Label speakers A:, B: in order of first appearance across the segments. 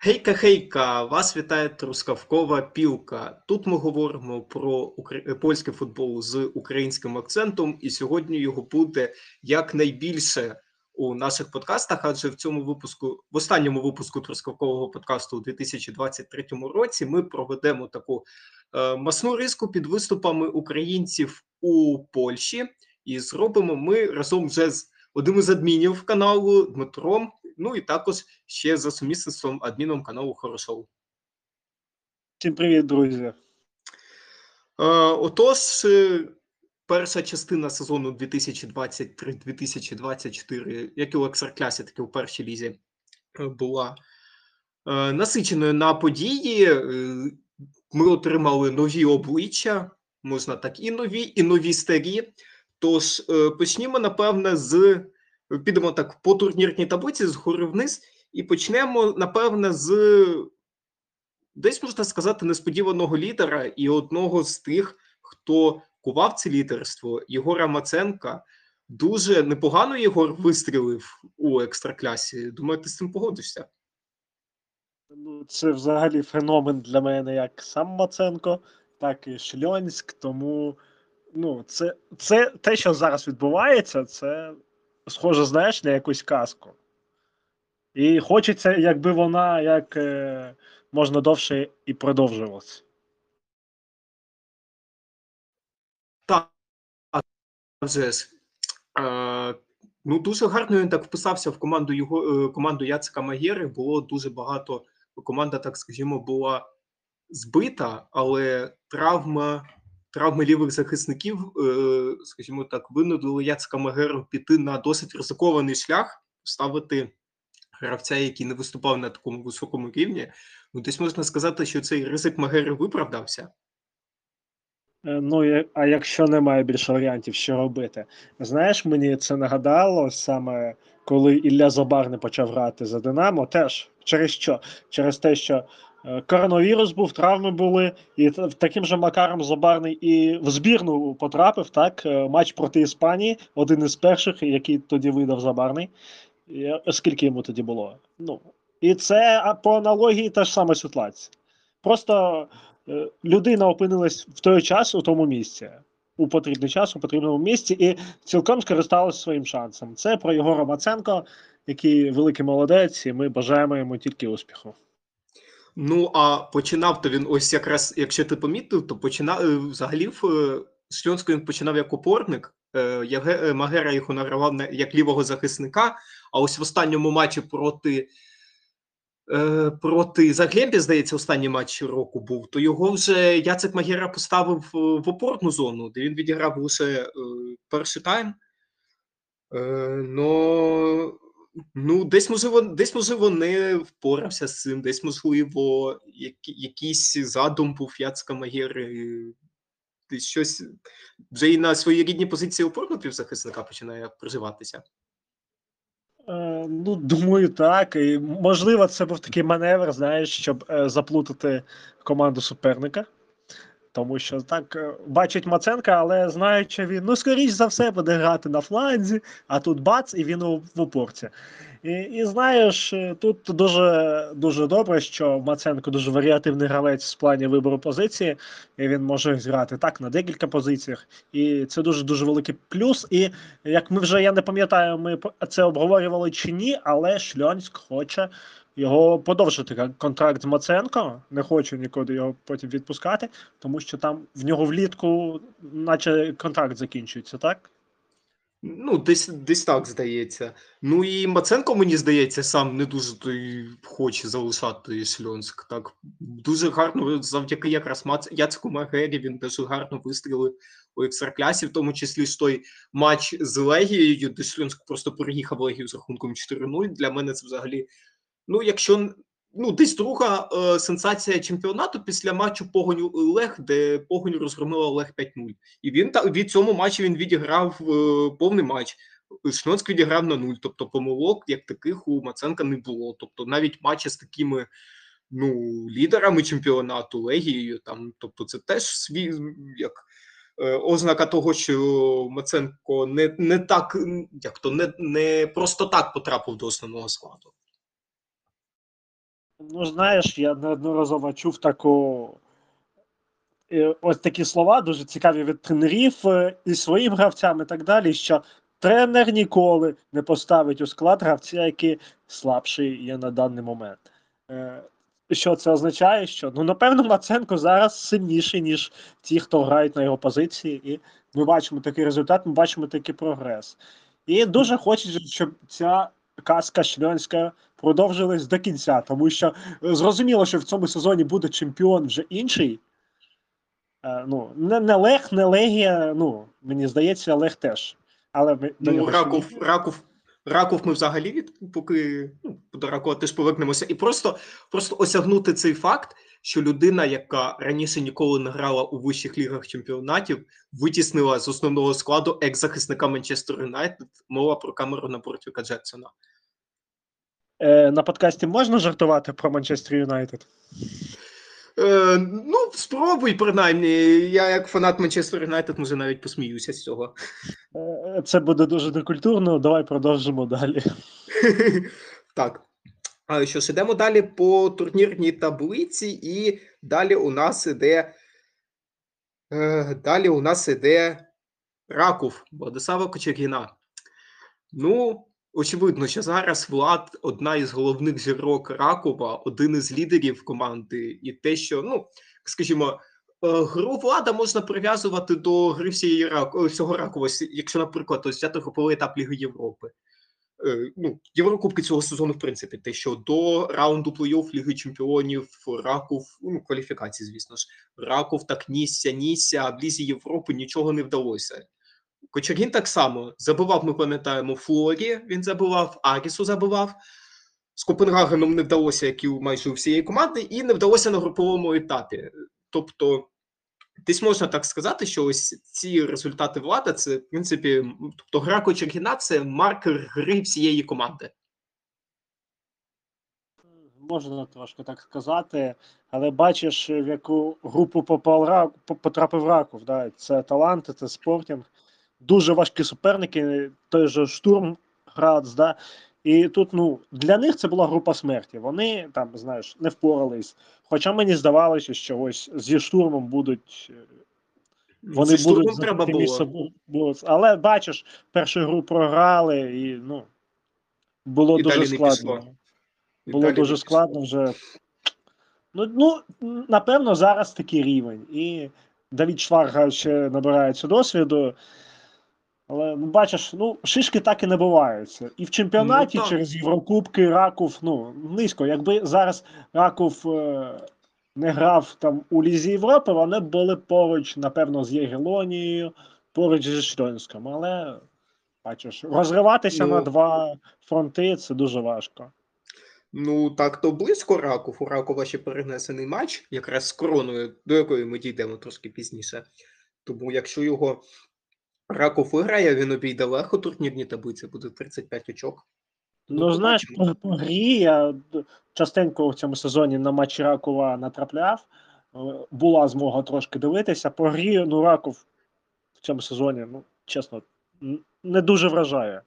A: Гейка хейка, вас вітає Трускавкова пілка. Тут ми говоримо про польський футбол з українським акцентом, і сьогодні його буде якнайбільше у наших подкастах. Адже в цьому випуску, в останньому випуску Трускавкового подкасту у 2023 році, ми проведемо таку е, масну риску під виступами українців у Польщі, і зробимо ми разом вже з одним із адмінів каналу Дмитром. Ну і також ще за сумісництвом адміном каналу Хорошоу.
B: Всім привіт, друзі.
A: Отож, е, перша частина сезону 2023-2024, як і у Екстраклясі, так і у першій лізі, е, була е, насиченою на події. Е, Ми отримали нові обличчя, можна так, і нові, і нові старі. Тож почнімо, напевне, з підемо так по турнірній таблиці згори вниз, і почнемо, напевне, з десь можна сказати несподіваного лідера і одного з тих, хто кував це лідерство, Єгора Маценка. Дуже непогано Єгор вистрілив у екстраклясі. Думаю, ти з цим погодишся?
B: Ну, це взагалі феномен для мене як сам Маценко, так і Шльонськ. Тому ну, це, це те, що зараз відбувається, це схоже, знаєш, на якусь казку. І хочеться, якби вона як е, можна довше і продовжувалась.
A: Ж. Е, ну, дуже гарно він так вписався в команду його е, команду Яцика Магєри. Було дуже багато. Команда, так скажімо, була збита, але травма, травми лівих захисників, е, скажімо так, винудили Яцика Магеру піти на досить ризикований шлях, ставити гравця, який не виступав на такому високому рівні. Ну, десь можна сказати, що цей ризик Магери виправдався.
B: Е, Ну, а якщо немає більше варіантів, що робити? Знаєш, мені це нагадало саме коли Ілля Забарний почав грати за Динамо. Теж через що? Через те, що коронавірус був, травми були, і таким же макаром Забарний і в збірну потрапив, так? е, Матч проти Іспанії, один із перших, який тоді видав Забарний. І, е, йому тоді було? Ну, і це по аналогії та ж сама ситуація. Просто е, людина опинилась в той час у тому місці, у потрібний час, у потрібному місці, і цілком скористалась своїм шансом. Це про Єгора Маценко, який великий молодець, і ми бажаємо йому тільки успіху.
A: Ну, а починав то він ось якраз, якщо ти помітив, то починав е, взагалі в е, він починав як опорник. е, Магера його награвав як лівого захисника. А ось в останньому матчі проти, проти Заглєбі, здається, останній матч року був, то його вже Яцек Магера поставив в опорну зону, де він відіграв лише перший тайм. Но Ну, десь можливо, десь можливо не впорався з цим, десь можливо, які, якийсь задум був Яцка Магєри, десь щось вже і на своїй рідній позиції опорного півзахисника починає проживатися.
B: Е, ну, думаю, так. І можливо, це був такий маневр, знаєш, щоб е, заплутати команду суперника. Тому що так е, бачить Маценка, але знаючи він, ну, скоріш за все, буде грати на фланзі, а тут бац, і він у, в упорці. І, і знаєш, е, тут дуже, дуже добре, що Маценко дуже варіативний гравець в плані вибору позиції, і він може зіграти так на декілька позиціях. І це дуже дуже великий плюс. І як ми вже я не пам'ятаю, ми це обговорювали чи ні, але Шльонськ хоче його подовжити контракт з Маценко, не хоче нікуди його потім відпускати, тому що там в нього влітку, наче контракт закінчується, так?
A: Ну, десь, десь так здається. Ну і Маценко, мені здається, сам не дуже той хоче залишати Шльонськ. Так дуже гарно, завдяки якраз Мац... Яцеку Магері, він дуже гарно вистрілив у екстраклясі, в тому числі ж той матч з Легією, де Шльонськ просто переїхав Легію з рахунком 4-0. Для мене це взагалі. Ну, якщо ну, десь друга е, сенсація чемпіонату після матчу Погоню Лег, де Погонь розгромила Лег 5-0. І він та від цьому матчі він відіграв е, повний матч. Шльонськ відіграв на нуль. Тобто помилок як таких у Маценка не було. Тобто навіть матчі з такими ну, лідерами чемпіонату, Легією, там, тобто це теж свій як е, ознака того, що Маценко не, не так, як то не, не просто так потрапив до основного складу.
B: Ну, знаєш, я неодноразово чув таку. е, Ось такі слова дуже цікаві від тренерів е, і своїм гравцям, і так далі, що тренер ніколи не поставить у склад гравця, який слабший є на даний момент. Е, Що це означає? Що ну, напевно, Маценко зараз сильніший, ніж ті, хто грають на його позиції, і ми бачимо такий результат, ми бачимо такий прогрес. І дуже хочеться, щоб ця казка шльонська продовжилась до кінця, тому що е, зрозуміло, що в цьому сезоні буде чемпіон вже інший. Е, ну, не, не Лех, не Легія, ну, мені здається, Лех теж. Але ми
A: Ну,
B: Раков, ще
A: Раков, Раков, Раков ми взагалі від поки ну, до Ракова теж повернемося. І просто, просто осягнути цей факт, що людина, яка раніше ніколи не грала у вищих лігах чемпіонатів, витіснила з основного складу екс-захисника Манчестер Юнайтед, мова про камеру на Портвіка Джексона.
B: Е, на подкасті можна жартувати про Манчестер Юнайтед?
A: Е, ну, спробуй, принаймні. Я, як фанат Манчестер Юнайтед, може навіть посміюся з цього.
B: Е, Це буде дуже некультурно. Давай продовжимо далі.
A: Так. А що ж, ідемо далі по турнірній таблиці, і далі у нас іде. Е, далі у нас іде Раков Владислава Кочергіна. Ну, очевидно, що зараз Влад одна із головних зірок Ракова, один із лідерів команди, і те, що, ну, скажімо, е, гру влада можна прив'язувати до гри всієї всього Ракова, якщо, наприклад, ось взяти груповий етап Ліги Європи. Е, Ну, Єврокубки цього сезону, в принципі, те, що до раунду плей-офф Ліги Чемпіонів Раков, ну, кваліфікації, звісно ж, Раков так нісся, нісся, а в Лізі Європи нічого не вдалося. Кочергін так само забивав, ми пам'ятаємо, Флорі, він забивав, Арісу забивав. З Копенгагеном не вдалося, як і майже у всієї команди, і не вдалося на груповому етапі. Тобто, десь можна так сказати, що ось ці результати влада, це, в принципі, тобто гра Кочергіна це маркер гри всієї команди.
B: Можна трошки так сказати, але бачиш, в яку групу попав Рак, по- потрапив Раков. Да? Це таланти, це спортінг. Дуже важкі суперники, той же штурм Грац, да? І тут, ну, для них це була група смерті. Вони там, знаєш, не впорались. Хоча мені здавалося, що ось зі штурмом будуть. е, Вони
A: Зі
B: будуть
A: треба було.
B: собою. Але бачиш, першу гру програли, і ну, було
A: І
B: дуже складно. Було дуже складно вже. Ну, ну, напевно, зараз такий рівень. І Давід Шварга ще набирається досвіду. Але ну, бачиш, ну, шишки так і не буваються. І в чемпіонаті
A: Ну,
B: через Єврокубки Раков, ну, низько. Якби зараз Раков е, не грав там у Лізі Європи, вони були поруч, напевно, з Єгелонією, поруч зі Шльонськом. Але бачиш, розриватися
A: Ну.
B: на два фронти це дуже важко.
A: Ну, так то близько Раков. У Ракова ще перенесений матч, якраз з короною, до якої ми дійдемо трошки пізніше. Тому, якщо його Раков виграє, він обійде легко у турнірній таблиці, буде 35 очок.
B: Ну, знаєш, по, по грі я частенько в цьому сезоні на матчі Ракова натрапляв. Е, Була змога трошки дивитися. По грі, ну, Раков в цьому сезоні, ну, чесно, не дуже вражає.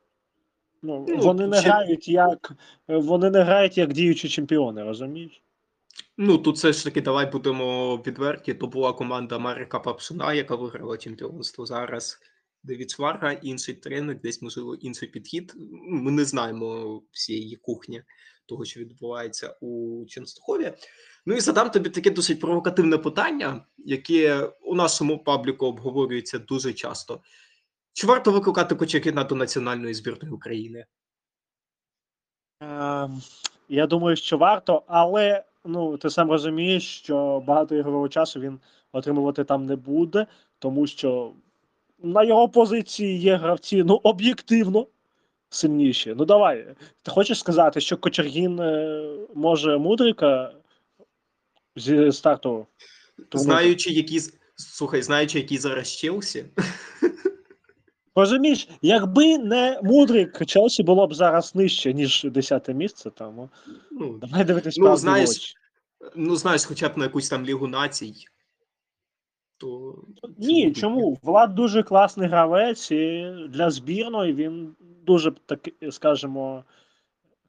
B: Ну,
A: Ну,
B: вони не
A: ще-
B: грають як е, вони не грають як діючі чемпіони, розумієш?
A: Ну, тут все ж таки, давай будемо відверті. То була команда Марика Папшина, яка виграла чемпіонство зараз. Девід Шварга, інший тренер, десь, можливо, інший підхід. Ми не знаємо всієї кухні того, що відбувається у Ченстохові. Ну і задам тобі таке досить провокативне питання, яке у нашому пабліку обговорюється дуже часто. Чи варто викликати Кочергіна до національної збірної України?
B: Е, я думаю, що варто, але ну, ти сам розумієш, що багато ігрового часу він отримувати там не буде, тому що на його позиції є гравці ну, об'єктивно сильніші. Ну давай. Ти хочеш сказати, що Кочергін е, може Мудрика зі старту? Тому-
A: Знаючи, які слухай, знаючи, які зараз Челсі,
B: Розумієш, якби не Мудрик, Челсі було б зараз нижче, ніж 10 місце. Тому
A: ну,
B: давай дивитись
A: Ну, знаєш,
B: очі.
A: Ну, знаєш, хоча б на якусь там Лігу націй, то.
B: Ні, чому? Влад дуже класний гравець, і для збірної він дуже такий, скажімо,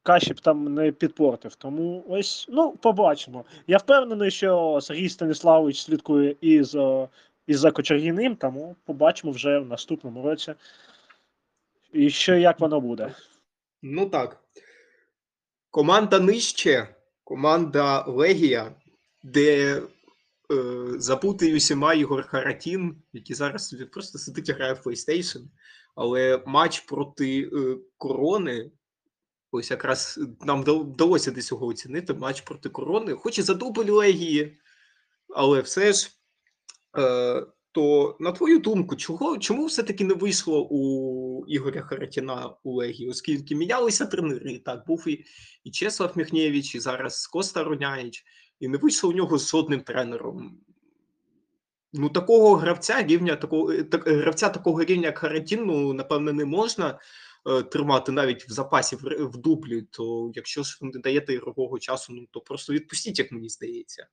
B: Кашіп там не підпортив. Тому ось, ну, побачимо. Я впевнений, що Сергій Станіславович слідкує і за, і за Кочергіним, тому побачимо вже в наступному році. І що як воно буде.
A: Ну так. Команда нижче, команда Легія, де забутий усіма Ігор Харатін, який зараз просто сидить і грає в PlayStation. Але матч проти е, корони. Ось якраз нам вдалося десь його оцінити. Матч проти корони, хоч і за дубль Легії, але все ж. Е, то на твою думку, чого, чому все-таки не вийшло у Ігоря Харатіна у Легії, оскільки мінялися тренери, так, був і, і Чеслав Міхнєвич, і зараз Коста Руняєч, і не вийшло у нього з жодним тренером. Ну, такого гравця рівня, такого, е, так, гравця такого рівня, як Харатін, ну, напевно, не можна е, тримати навіть в запасі в, в дублі, то якщо ж ви не даєте ігрового часу, ну то просто відпустіть, як мені здається.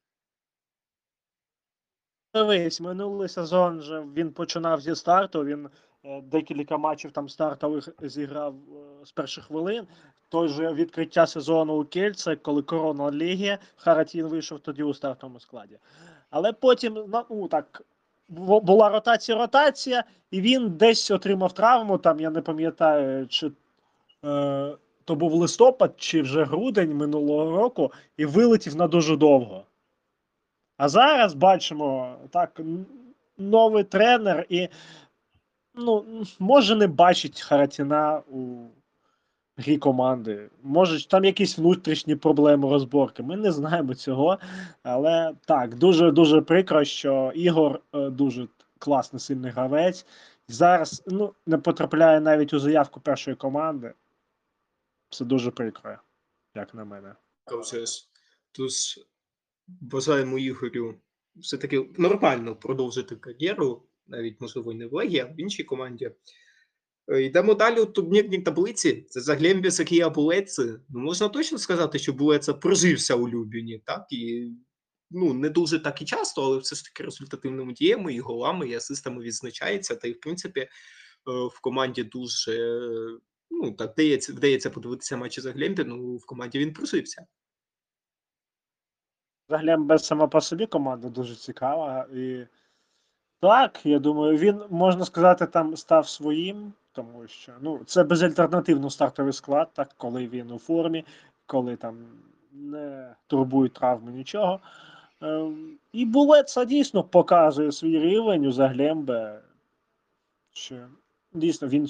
B: Дивись, минулий сезон же він починав зі старту. Він декілька матчів там стартових зіграв е, з перших хвилин. Той же відкриття сезону у Кельце, коли корона Лігія, Харатін вийшов тоді у стартовому складі. Але потім ну, так, була ротація, ротація, і він десь отримав травму. Там я не пам'ятаю, чи е, то був листопад, чи вже грудень минулого року, і вилетів на дуже довго. А зараз бачимо так, новий тренер і ну, може не бачить Харатіна у грі команди. Може, там якісь внутрішні проблеми розборки. Ми не знаємо цього. Але так, дуже дуже прикро, що Ігор е, дуже класний сильний гравець. Зараз ну, не потрапляє навіть у заявку першої команди. Це дуже прикро, як на мене.
A: Тож бажаємо Ігорю все-таки нормально продовжити кар'єру, навіть можливо не в Легі, а в іншій команді. Е, Йдемо далі у турнірній таблиці. Це Заглембі Сакія Булеці. Ну, можна точно сказати, що Булеца прожився у Любіні, так? І ну, не дуже так і часто, але все ж таки результативними діями і голами, і асистами відзначається. Та й, в принципі, е, в команді дуже ну, так вдається, вдається подивитися матчі Заглембі, ну в команді він прожився.
B: Загалом без сама по собі команда дуже цікава. І так, я думаю, він, можна сказати, там став своїм, тому що ну, це безальтернативно стартовий склад, так, коли він у формі, коли там не турбують травми нічого. Ем, І Булеца дійсно показує свій рівень у Заглембе, що дійсно він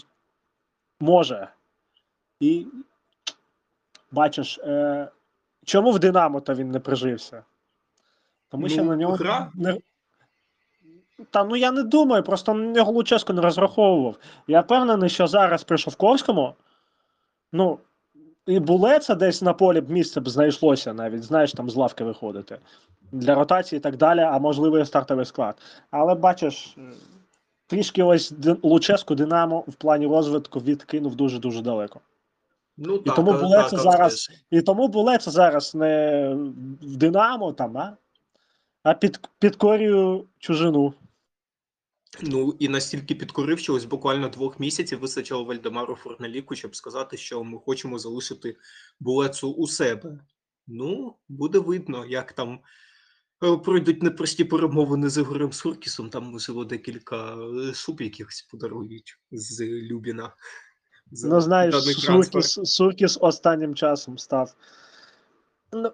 B: може. І бачиш, е, чому в Динамо то він не прижився? Тому що
A: Ну,
B: на нього
A: гра.
B: не. Та ну я не думаю, просто на нього Луческо не розраховував. Я впевнений, що зараз при Шовковському, ну, і Булеца десь на полі б місце б знайшлося навіть, знаєш, там з лавки виходити для ротації і так далі, а можливо і стартовий склад. Але бачиш, е, трішки ось Луческу Динамо в плані розвитку відкинув дуже-дуже далеко.
A: Ну, так,
B: тому
A: а-
B: Булеца
A: так,
B: зараз-. І тому Булеца зараз не в Динамо там, а, а під, підкорює чужину.
A: Ну і настільки підкорив, що ось буквально двох місяців вистачило Вальдемару Форналіку, щоб сказати, що ми хочемо залишити Булецу у себе. Ну, буде видно, як там е, пройдуть непрості перемовини з Ігорем Суркісом. Там, можливо, декілька е, шуб якихось подарують з Любіна.
B: Ну, знаєш. Суркіс, Суркіс останнім часом став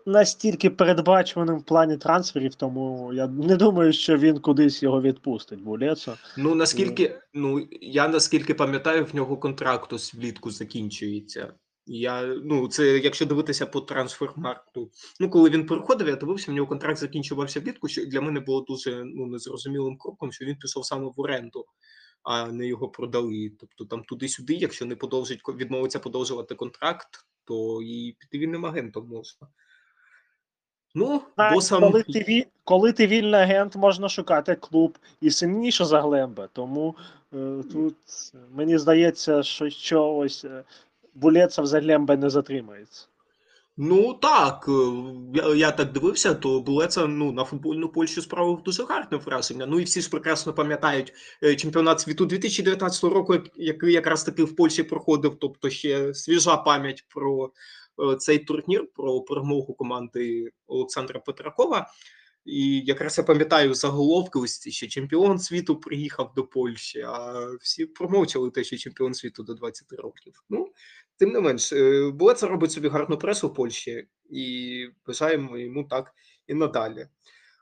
B: настільки передбачуваним в плані трансферів, тому я не думаю, що він кудись його відпустить, Булецо.
A: Ну наскільки, ну я наскільки пам'ятаю, в нього контракт ось влітку закінчується. Я ну це якщо дивитися по трансфермарту. Ну коли він переходив, я дивився, в нього контракт закінчувався влітку. Що для мене було дуже ну незрозумілим кроком, що він пішов саме в оренду, а не його продали. Тобто там туди-сюди, якщо не подовжить відмовиться подовжувати контракт, то і піти вільним агентом можна. Ну,
B: Так,
A: босам
B: коли, ти, ві- коли ти вільний агент, можна шукати клуб і сильніше за Глембе. Тому е, тут мені здається, що, що ось е, Булецов за Глембе не затримається.
A: Ну так, е, я, я так дивився, то було це ну, на футбольну Польщу справив дуже гарне враження. Ну і всі ж прекрасно пам'ятають е, чемпіонат світу 2019 року, як- який якраз таки в Польщі проходив. Тобто ще свіжа пам'ять про цей турнір, про перемогу команди Олександра Петракова. І якраз я пам'ятаю заголовки, ось ці, що чемпіон світу приїхав до Польщі, а всі промовчали те, що чемпіон світу до 20 років. Ну, тим не менш, е, Булеца робить собі гарну пресу в Польщі, і бажаємо йому так і надалі.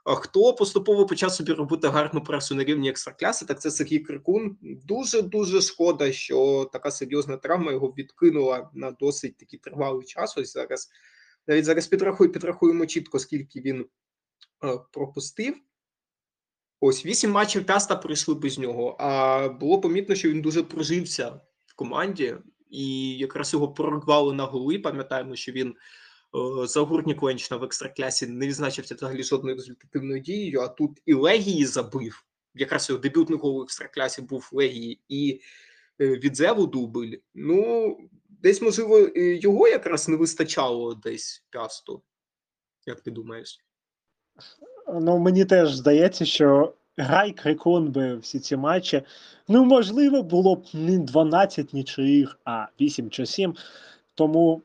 A: Хто поступово почав собі робити гарну пресу на рівні екстракляси, так це Сергій Крикун. Дуже дуже шкода, що така серйозна травма його відкинула на досить такий тривалий час. Ось зараз навіть зараз підрахую, підрахуємо чітко, скільки він е, пропустив. Ось вісім матчів Пяста пройшли без нього. А було помітно, що він дуже прожився в команді, і якраз його прорвали на голи. Пам'ятаємо, що він е, за гуртні Ленчна в екстраклясі не відзначився взагалі жодною результативною дією. А тут і Легії забив. Якраз його дебютний гол в екстраклясі був Легії, і е, від дубль. Ну, десь, можливо, його якраз не вистачало десь пясту. Як ти думаєш?
B: Ну, мені теж здається, що грай Крикун би всі ці матчі. Ну, можливо, було б не 12 нічиїх, а 8 чи 7. Тому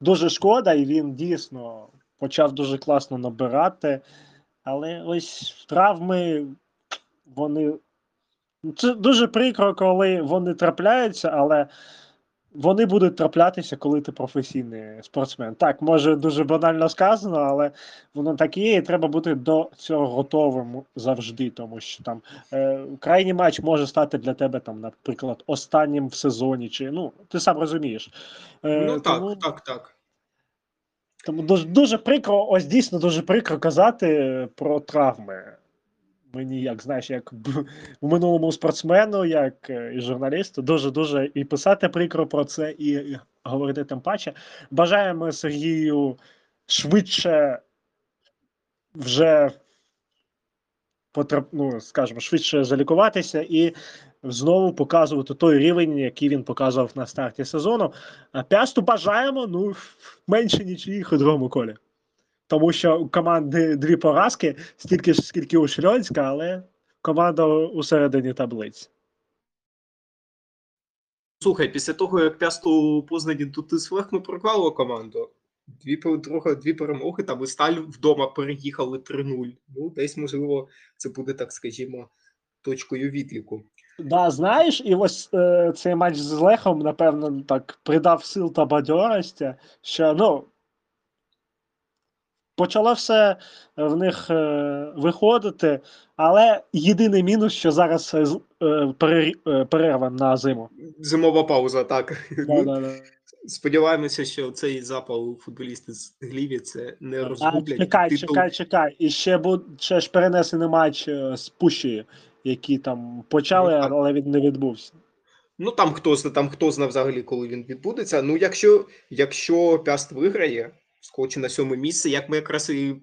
B: дуже шкода, і він дійсно почав дуже класно набирати. Але ось травми, вони. Це дуже прикро, коли вони трапляються, але вони будуть траплятися, коли ти професійний спортсмен. Так, може дуже банально сказано, але воно так і є, і треба бути до цього готовим завжди, тому що там е, крайній матч може стати для тебе, там, наприклад, останнім в сезоні, чи ну, ти сам розумієш. Е,
A: Ну так,
B: тому,
A: так, так.
B: тому дуже, дуже прикро, ось дійсно дуже прикро казати про травми. Мені, як знаєш, як в минулому спортсмену, як е, і журналісту, дуже дуже і писати прикро про це, і, говорити тим паче. Бажаємо Сергію швидше вже потрап, ну, скажімо, швидше залікуватися і знову показувати той рівень, який він показував на старті сезону. А пясту бажаємо ну, менше нічиїх у другому колі. Тому що у команди дві поразки, стільки ж, скільки у Шльонська, але команда у середині таблиці.
A: Слухай, після того, як Пясту Познані тут легко прорвало команду, дві, друга, дві перемоги, там і Сталь вдома переїхали 3-0. Ну, десь, можливо, це буде, так скажімо, точкою відліку.
B: Да, знаєш, і ось е, цей матч з Лехом, напевно, так придав сил та бадьорості, що ну. Почало все в них е, виходити, але єдиний мінус, що зараз е, е, е, перерва на зиму.
A: Зимова пауза, так. Ну,
B: Да-да-да.
A: Сподіваємося, що цей запал футболісти з Гліві це не
B: А,
A: розгублять.
B: чекай,
A: Титул-
B: чекай, чекай. І ще буде ще ж перенесений матч е, з Пущею, який там почали,
A: Ну,
B: але він не відбувся.
A: Ну там хто там хто знає взагалі, коли він відбудеться. Ну, якщо, якщо Пяст виграє, скочить на сьоме місце, як ми якраз і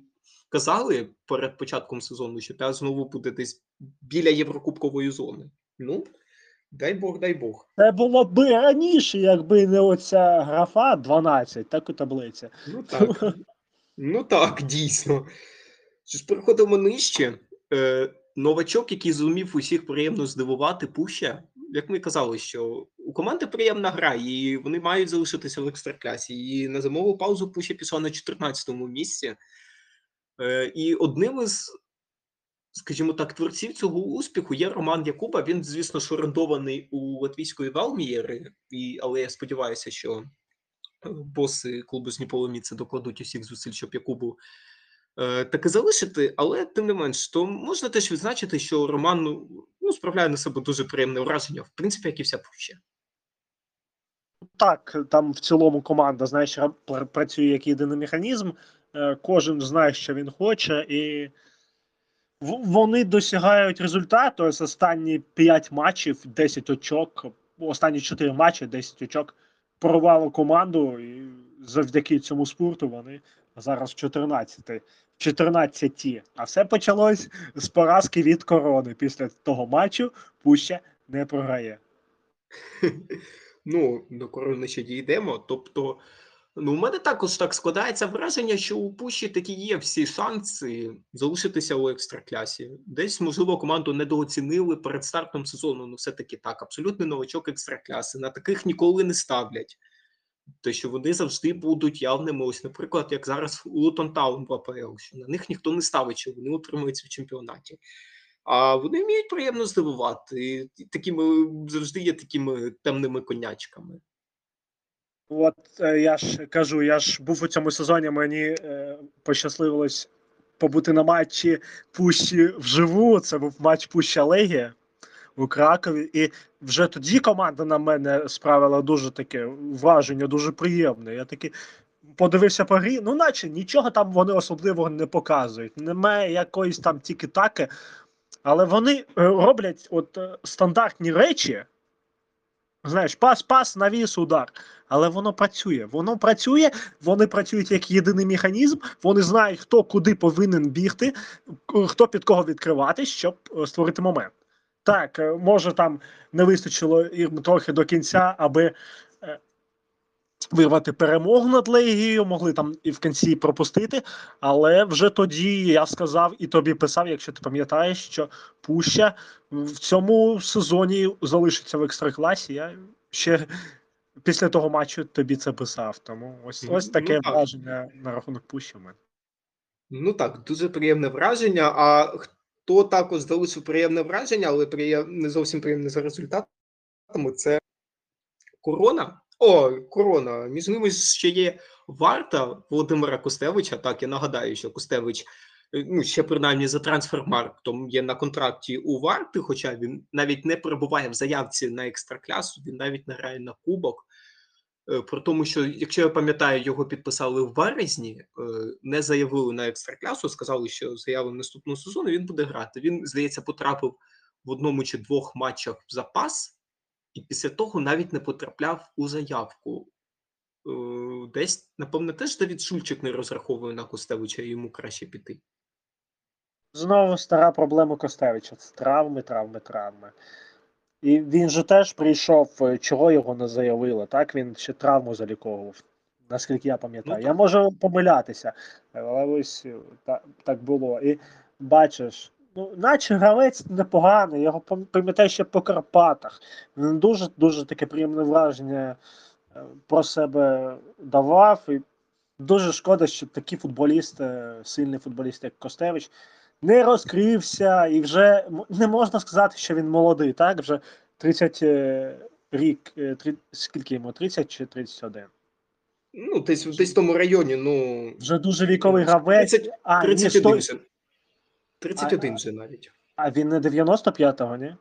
A: казали перед початком сезону, що Пяст знову буде десь біля Єврокубкової зони. Ну, дай Бог, дай Бог.
B: Це було б раніше, якби не оця графа 12, так у таблиці.
A: Ну так. ну так, дійсно. Що ж переходимо нижче. Е, новачок, який зумів усіх приємно здивувати, Пуща. Як ми казали, що у команди приємна гра, і вони мають залишитися в екстраклясі. І на зимову паузу Пуща пішла на 14-му місці. Е, і одним із, скажімо так, творців цього успіху є Роман Якуба. Він, звісно ж, орендований у латвійської Валмієри, і, але я сподіваюся, що е, боси клубу з Дніполоміці докладуть усіх зусиль, щоб Якубу таки залишити, але тим не менш, то можна теж відзначити, що Роман ну, ну, справляє на себе дуже приємне враження, в принципі, як і вся Пуща.
B: Так, там в цілому команда, знаєш, ра- працює як єдиний механізм. е, Кожен знає, що він хоче, і вони досягають результату. Ось останні 5 матчів, 10 очок, останні 4 матчі, 10 очок прорвало команду. І завдяки цьому спорту вони зараз 14 14. А все почалось з поразки від корони. Після того матчу Пуща не програє.
A: Ну, до корони ще дійдемо. Тобто, Ну, у мене також так складається враження, що у Пущі такі є всі шанси залишитися у екстраклясі. Десь, можливо, команду недооцінили перед стартом сезону. Ну, все-таки так, абсолютний новачок екстракляси. На таких ніколи не ставлять. Те, що вони завжди будуть явними. Ось, наприклад, як зараз Лутон Таун в АПЛ, що на них ніхто не ставить, що вони утримуються в чемпіонаті. А вони вміють приємно здивувати. І такими завжди є такими темними конячками.
B: От е, я ж кажу, я ж був у цьому сезоні, мені е, пощасливилось побути на матчі Пущі вживу. Це був матч Пуща Легія у Кракові. І вже тоді команда на мене справила дуже таке враження, дуже приємне. Я такий подивився по грі, ну наче нічого там вони особливого не показують. Немає якоїсь там тіки-таки, але вони е, роблять от е, стандартні речі. Знаєш, пас, пас, навіс, удар. Але воно працює. Воно працює, вони працюють як єдиний механізм, вони знають, хто куди повинен бігти, хто під кого відкриватись, щоб е, створити момент. Так, е, може там не вистачило їм трохи до кінця, аби е, вирвати перемогу над Легією, могли там і в кінці пропустити. Але вже тоді я сказав і тобі писав, якщо ти пам'ятаєш, що Пуща в цьому сезоні залишиться в екстракласі. Я ще після того матчу тобі це писав. Тому ось ось таке
A: ну
B: враження на рахунок Пущі. в мене.
A: Ну так, дуже приємне враження. А хто також залишив приємне враження, але приєм... не зовсім приємне за результатами, це корона. О, корона. Між ними ще є варта Володимира Костевича. Так, я нагадаю, що Костевич, е, ну, ще принаймні за трансфермарктом є на контракті у варти, хоча він навіть не перебуває в заявці на екстраклясу, він навіть не грає на кубок. Е, Про тому, що якщо я пам'ятаю, його підписали в березні, е, не заявили на екстраклясу, сказали, що заявимо наступного сезону. Він буде грати. Він, здається, потрапив в одному чи двох матчах в запас, і після того навіть не потрапляв у заявку. Е, Десь, напевно, теж Давід Шульчик не розраховує на Костевича, і йому краще піти.
B: Знову стара проблема Костевича. Травми, травми, травми. І він же теж прийшов, е, чого його не заявили. Так, він ще травму заліковував, наскільки я пам'ятаю.
A: Ну,
B: я можу помилятися, але ось е, так, так було. І бачиш, ну, наче гравець непоганий, його пам- пам'ятаю ще по Карпатах. Він дуже дуже таке приємне враження е, про себе давав. І дуже шкода, що такі футболісти, сильний футболіст, як Костевич, не розкрився і вже не можна сказати, що він молодий, так? Вже 30 е, рік, е, три- скільки йому? 30 чи 31?
A: Ну, десь, десь в тому районі, ну.
B: Вже дуже віковий гравець.
A: 30
B: а, ні,
A: 31
B: сто-
A: вже. 31 вже навіть.
B: а він не 95-го, ні?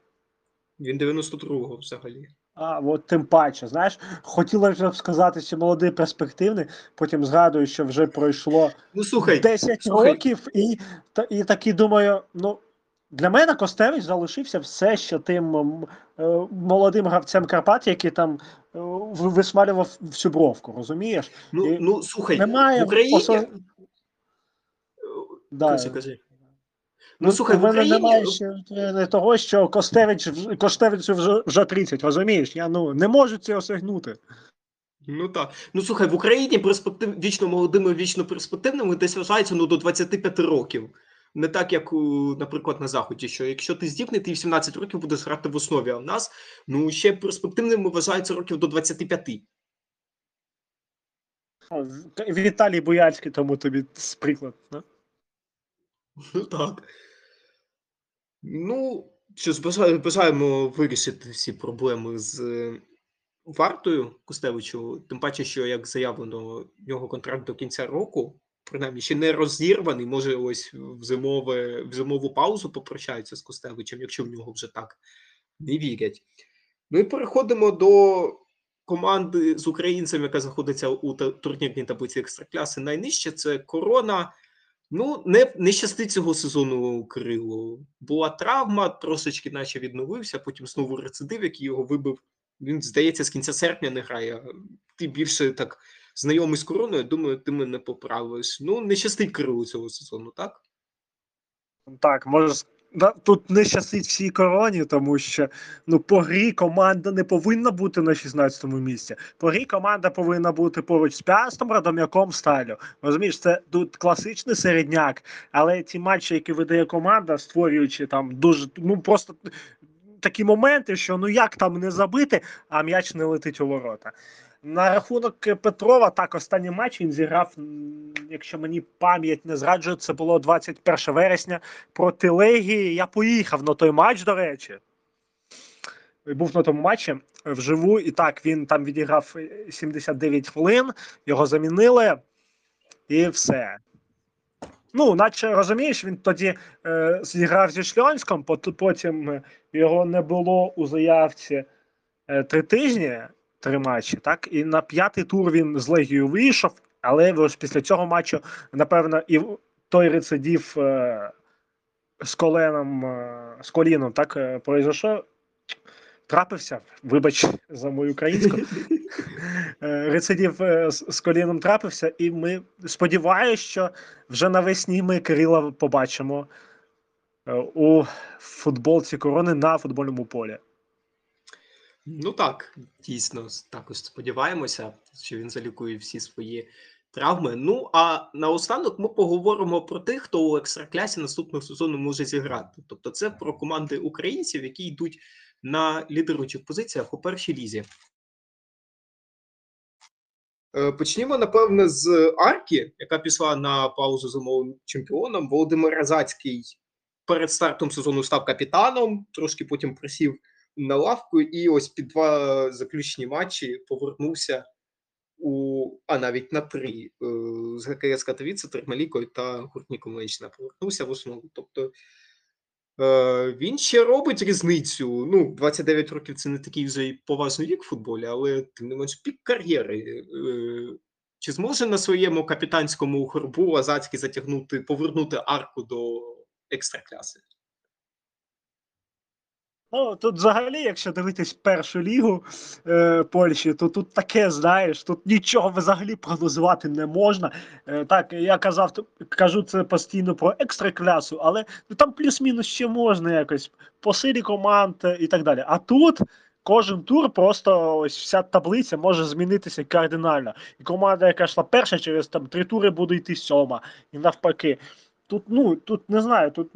A: Він 92-го взагалі.
B: А, от тим паче, знаєш, хотілося б сказати, що молодий перспективний, потім згадую, що вже пройшло
A: Ну слухай,
B: 10
A: слухай.
B: років, і, та, і такий думаю, ну. Для мене Костевич залишився все ще тим е, молодим гравцем Карпат, який там е, висмалював всю бровку, розумієш?
A: ну,
B: і
A: ну слухай,
B: немає
A: в Україні.
B: осо- Да.
A: Кажи, кажи.
B: Ну,
A: слухай, в
B: мене
A: Україні
B: немає ще того, що Костевич Костевичу вже, вже 30, розумієш? Я ну не можу цього осягнути.
A: Ну так. Ну слухай, в Україні перспектив вічно молодими, вічно перспективними десь вважається ну, до 25 років. Не так, як, наприклад, на Заході, що якщо ти здібний, ти в 17 років будеш грати в основі, а в нас ну, ще перспективними вважаються років до 25.
B: Віталій Буяльський, тому тобі з приклад. Да?
A: Ну так. Ну, що бажаємо вирішити всі проблеми з е, вартою Кустевичу. Тим паче, що як заявлено, в нього контракт до кінця року, принаймні ще не розірваний. Може, ось в зимове, в зимову паузу попрощаються з Кустевичем, якщо в нього вже так не вірять. Ну і переходимо до команди з українцем, яка знаходиться у турнірній таблиці екстракляси. Найнижче це корона. Ну, не, не щастить цього сезону Крилу. Була травма, трошечки наче відновився, потім знову рецидив, який його вибив. Він, здається, з кінця серпня не грає. Ти більше так знайомий з короною, думаю, ти мене поправиш. Ну, не щастить Крилу цього сезону, так?
B: Так, да, тут не щастить всій короні, тому що ну, по грі команда не повинна бути на 16-му місці. По грі команда повинна бути поруч з Пястом, Радом'яком, Сталю. Розумієш, це тут класичний середняк, але ті матчі, які видає команда, створюючи там дуже ну просто такі моменти, що ну як там не забити, а м'яч не летить у ворота. На рахунок Петрова, так, останній матч він зіграв, якщо мені пам'ять не зраджує, це було 21 вересня проти Легії. Я поїхав на той матч, до речі. Був на тому матчі вживу, і так він там відіграв е, 79 хвилин, його замінили, і все. Ну, наче розумієш, він тоді е, зіграв зі Шльонськом, потім його не було у заявці е, три тижні, три матчі, так? І на п'ятий тур він з Легією вийшов, але ось після цього матчу, напевно, і той рецидив е, з коленом, е, з коліном, так, е, произошов. Трапився, вибач за мою українську. Рецидив е, з коліном трапився, і ми сподіваюся, що вже навесні ми Кирила побачимо у футболці корони на футбольному полі.
A: Ну так, дійсно, також сподіваємося, що він залікує всі свої травми. Ну а наостанок ми поговоримо про тих, хто у екстраклясі наступного сезону може зіграти. Тобто, це про команди українців, які йдуть на лідеруючих позиціях у першій лізі. Е, Почнімо, напевне, з Арки, яка пішла на паузу зимовим чемпіоном. Володимир Разацький перед стартом сезону став капітаном, трошки потім присів на лавку, і ось під два заключні матчі повернувся у, а навіть на три е, з ГКС Катовіце, Термалікою та Гуртніком Ленщина повернувся в основу. Тобто е, він ще робить різницю. Ну, 29 років це не такий вже поважний вік в футболі, але тим не менш пік кар'єри. Е, чи зможе на своєму капітанському горбу Лазацький затягнути, повернути арку до екстракляси?
B: Ну, тут взагалі, якщо дивитись першу лігу е, Польщі, то тут таке, знаєш, тут нічого взагалі прогнозувати не можна. Е, так, я казав, кажу це постійно про екстраклясу, але ну, там плюс-мінус ще можна якось по силі команд і так далі. А тут кожен тур просто ось вся таблиця може змінитися кардинально. І команда, яка йшла перша, через там три тури буде йти сьома, і навпаки. Тут, ну, тут не знаю, тут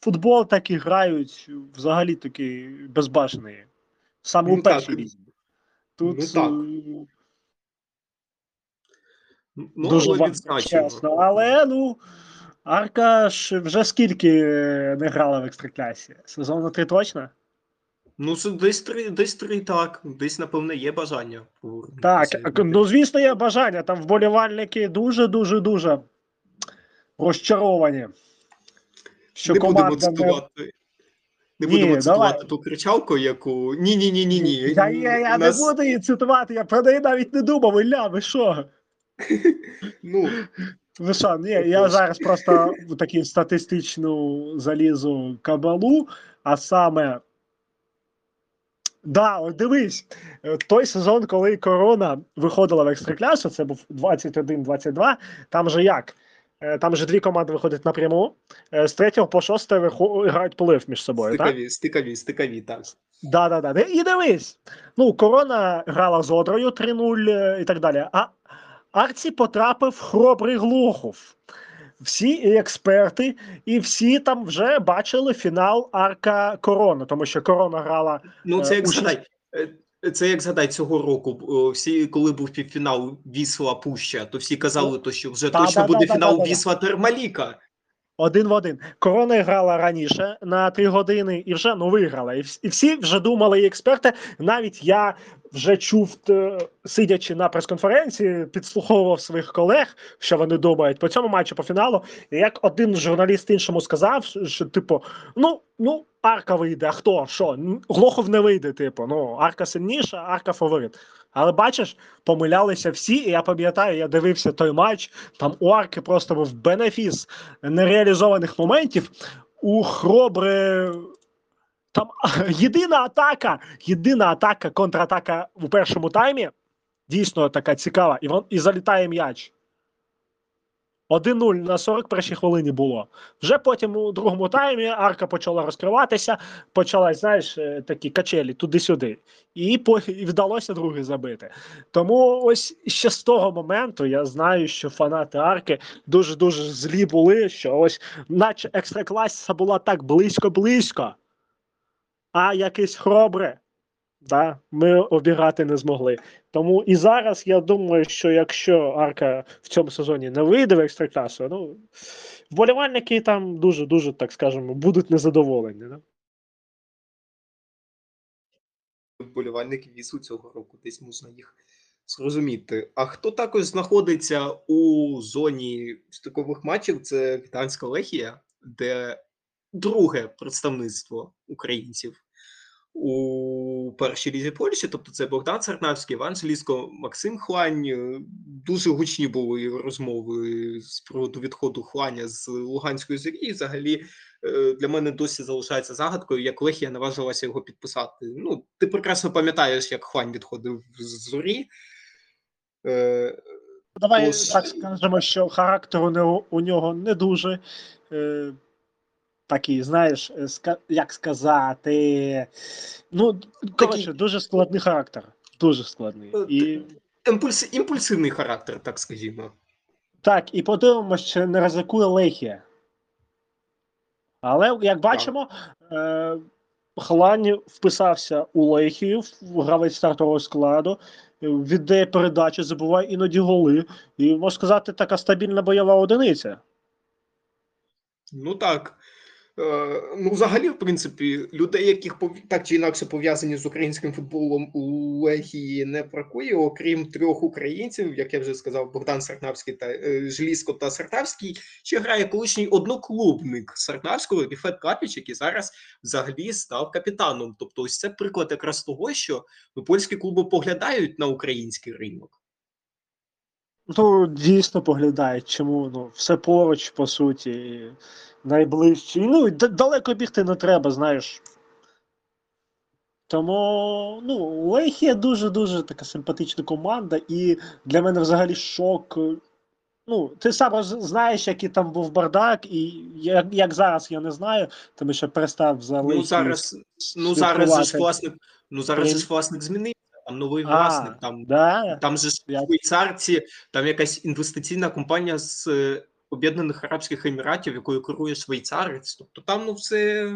B: футбол так і грають взагалі такий безбашений. Саме у
A: Ну, так.
B: першій лізі. Тут
A: Ну, так.
B: е,
A: Ну,
B: дуже
A: але
B: важко, Але ну, Арка ж вже скільки е, не грала в екстраклясі? Сезону три точно?
A: Ну, це десь три, десь три так. Десь, напевне, є бажання.
B: Так, ну звісно, є бажання. Там вболівальники дуже, дуже, дуже розчаровані. Що
A: не будемо
B: команда не...
A: цитувати. Не
B: Ні,
A: будемо
B: давай.
A: цитувати ту кричалку, яку. Ні, ні, ні, ні, ні.
B: Я, я, я
A: Нас-
B: не буду її цитувати, я про неї навіть не думав, Ілля, ви що?
A: Ну,
B: Ви що, ні, я зараз просто в таку статистичну залізу кабалу, а саме. Да, от дивись, е, той сезон, коли корона виходила в екстраклясу, це був 21-22, там же як? Е, Там же дві команди виходять напряму, е, з третього по шосте грають полив між собою, так?
A: стикові, стикові, стикові, так.
B: Да, да, да. І дивись. Ну, корона грала з Одрою 3-0 е, і так далі. А Арці потрапив хоробрий Глухов. Всі і експерти, і всі там вже бачили фінал Арка Корона, тому що корона грала.
A: Ну, це як
B: у
A: Це як згадай цього року. Всі, коли був півфінал Вісла Пуща, то всі казали, то, що вже
B: Та,
A: точно
B: та,
A: буде
B: та,
A: фінал
B: та, да.
A: Вісла Термаліка.
B: Один в один. Корона грала раніше на три години і вже ну виграла. І всі вже думали, і експерти. Навіть я вже чув, е, сидячи на прес-конференції, підслуховував своїх колег, що вони думають по цьому матчу по фіналу. Як один журналіст іншому сказав, що типу, ну, ну, арка вийде, а хто? Що? Глохов не вийде, типу. Ну, арка сильніша, арка фаворит. Але бачиш, помилялися всі, і я пам'ятаю, я дивився той матч. Там у арки просто був бенефіс нереалізованих моментів. У Хробри там єдина атака, єдина атака, контратака у першому таймі. Дійсно така цікава, і, вон, і залітає м'яч. 1-0 на 41-й хвилині було. Вже потім у другому таймі арка почала розкриватися, почалась, знаєш, е, такі качелі туди-сюди. І, по, і вдалося другий забити. Тому ось ще з того моменту я знаю, що фанати арки дуже-дуже злі були, що ось, наче екстракласіса була так близько-близько, а якесь хробре. Да, ми обіграти не змогли. Тому і зараз я думаю, що якщо Арка в цьому сезоні не вийде в екстракlasу, ну вболівальники там дуже дуже так скажемо будуть незадоволені. Да?
A: вболівальники вісу цього року, десь можна їх зрозуміти. А хто також знаходиться у зоні стикових матчів, це Гданська Лехія, де друге представництво українців у першій лізі Польщі, тобто це Богдан Сарнавський, Іван Желізко, Максим Хлань. Е, Дуже гучні були розмови з приводу відходу Хланя з Луганської зорі. І взагалі е, для мене досі залишається загадкою, як Лехія наважилася його підписати. Ну, ти прекрасно пам'ятаєш, як Хлань відходив з зорі. Е,
B: Давай
A: Тож-
B: так скажемо, що характер у нього, не дуже такий, знаєш, е, як сказати. Ну, коротше, дуже складний характер. Дуже складний.
A: Е,
B: І
A: імпульс, імпульсивний характер, так скажімо.
B: Так, і подивимося, чи не ризикує Лехія. Але, як бачимо, е, Хлань вписався у Лехію, гравець стартового складу, віддає передачі, забуває іноді голи. І, можна сказати, така стабільна бойова одиниця.
A: Ну так. Е, ну, взагалі, в принципі, людей, яких так чи інакше пов'язані з українським футболом у Лехії не бракує, окрім трьох українців, як я вже сказав, Богдан Сартнавський та е, Желізко та Сартавський, ще грає колишній одноклубник Сартнавського Ріфет Капіч, який зараз взагалі став капітаном. Тобто, ось це приклад якраз того, що польські клуби поглядають на український ринок.
B: Ну, дійсно поглядають, чому ну, все поруч, по суті, і найближче. Ну, і далеко бігти не треба, знаєш. Тому, ну, Лехія дуже-дуже така симпатична команда, і для мене взагалі шок. Ну, ти сам знаєш, який там був бардак, і як, як зараз я не знаю, тому що перестав за
A: Ну зараз, ну зараз же ж власник, ну зараз же ж власник змінився. Там новий
B: А,
A: власник, там
B: Да?
A: Там же швейцарці, там якась інвестиційна компанія з е, Об'єднаних Арабських Еміратів, якою керує швейцарець. Тобто там ну все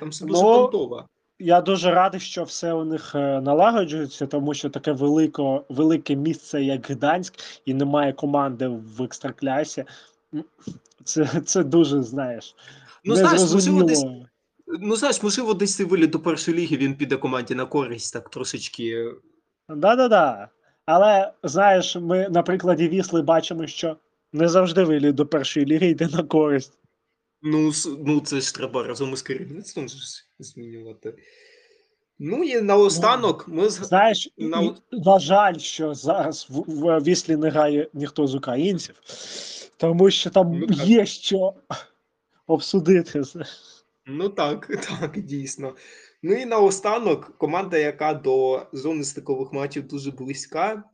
A: там все дуже
B: Ну,
A: понтово.
B: Я дуже радий, що все у них е, налагоджується, тому що таке велико, велике місце, як Гданськ, і немає команди в екстраклясі. Це, це дуже, знаєш,
A: Ну знаєш, можливо, десь ну знаєш, можливо, десь цей виліт до першої ліги він піде команді на користь, так трошечки.
B: Да-да-да. Але знаєш, ми на прикладі Вісли бачимо, що не завжди виліт до першої ліги йде на користь.
A: Ну, ну це ж треба разом із керівництвом змінювати. Ну і наостанок ми з
B: Знаєш,
A: На-
B: і, на жаль, що зараз в, в Віслі не грає ніхто з українців, тому що там
A: Ну,
B: є що обсудити.
A: Ну так, так, дійсно. Ну і наостанок команда, яка до зони стикових матчів дуже близька.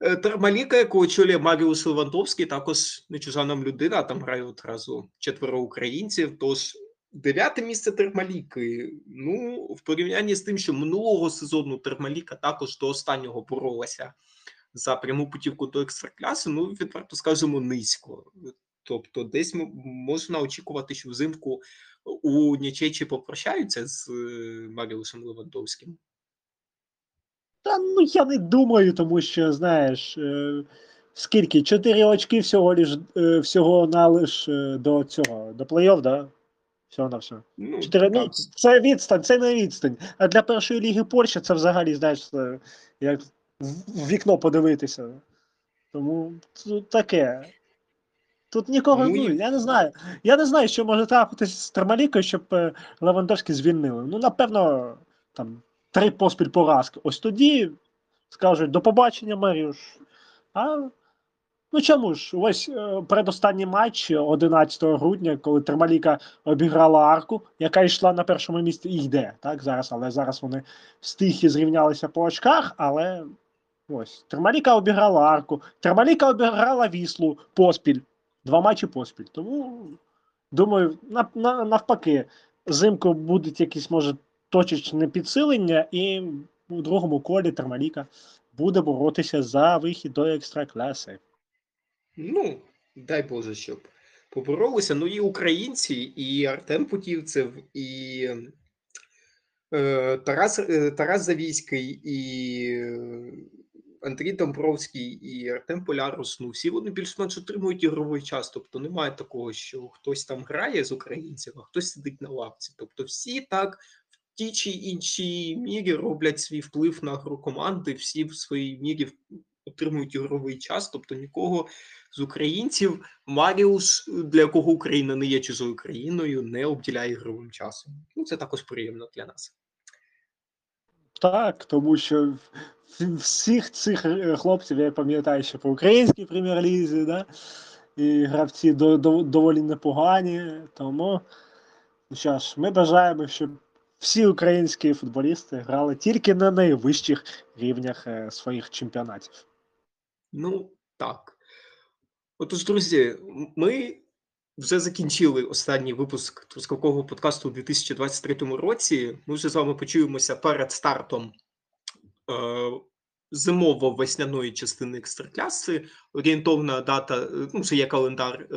A: Е, Термаліка, яку очолює Маріус Левандовський, також не чужа нам людина, там грає одразу четверо українців. Тож дев'яте місце Термаліки. Ну, в порівнянні з тим, що минулого сезону Термаліка також до останнього боролася за пряму путівку до екстракляси, ну, відверто скажемо, низько. Тобто, десь можна очікувати, що взимку у Нічечі попрощаються з е, Маріусом Левандовським.
B: Та ну я не думаю, тому що, знаєш, е, скільки? Чотири очки всього лиш, е, всього на лиш е, до цього, до плей-офф, да? Всього на все.
A: Ну,
B: Чотири, ну,
A: так.
B: це відстань, це не відстань. А для першої ліги Польщі це взагалі, знаєш, це як в вікно подивитися. Тому тут таке. Тут нікого,
A: Ну,
B: я не знаю. Я не знаю, що може трапитися з Термалікою, щоб е, Левандовський звільнили. Ну, напевно, там три поспіль поразки. Ось тоді скажуть до побачення, Маріуш. А ну чому ж? Ось е, передостанній матч 11 грудня, коли Термаліка обіграла арку, яка йшла на першому місці і йде, так, зараз, але зараз вони стихи зрівнялися по очках, але Ось. Термаліка обіграла Арку. Термаліка обіграла Віслу поспіль. Два матчі поспіль. Тому, думаю, на, на, навпаки, зимку будуть якісь, може, точечне підсилення, і у другому колі Термаліка буде боротися за вихід до екстракласи.
A: Ну, дай Боже, щоб поборолися. Ну і українці, і Артем Путівцев, і е, Тарас, е, Тарас Завійський, і Андрій Домбровський, і Артем Полярус. Ну, всі вони більш-менш отримують ігровий час. Тобто немає такого, що хтось там грає з українців, а хтось сидить на лавці. Тобто, всі так в тій чи іншій мірі роблять свій вплив на гру команди, всі в своїй мірі отримують ігровий час, тобто нікого з українців Маріус, для якого Україна не є чужою країною, не обділяє ігровим часом. Ну це також приємно для нас.
B: Так, тому що всіх цих е, хлопців, я пам'ятаю, що по українській прем'єр-лізі, да? і гравці до, до, доволі непогані. Тому, ну що ж, ми бажаємо, щоб всі українські футболісти грали тільки на найвищих рівнях е, своїх чемпіонатів.
A: Ну так. Отож, друзі, ми вже закінчили останній випуск трускавкового подкасту у 2023 році. Ми вже з вами почуємося перед стартом зимово-весняної частини екстракляси. Орієнтовна дата, е, ну, вже є календар е,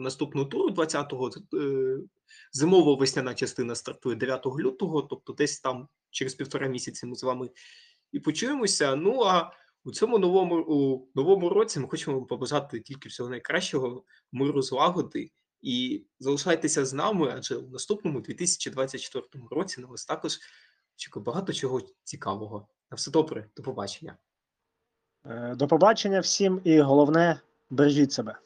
A: наступного туру 20-го. Е, зимово-весняна частина стартує 9 лютого, тобто десь там через півтора місяці ми з вами і почуємося. Ну а у цьому новому у новому році ми хочемо побажати тільки всього найкращого, миру, злагоди. І залишайтеся з нами, адже у наступному 2024 році на вас також чекає багато чого цікавого. На все добре, до побачення.
B: Е, До побачення всім і головне, бережіть себе.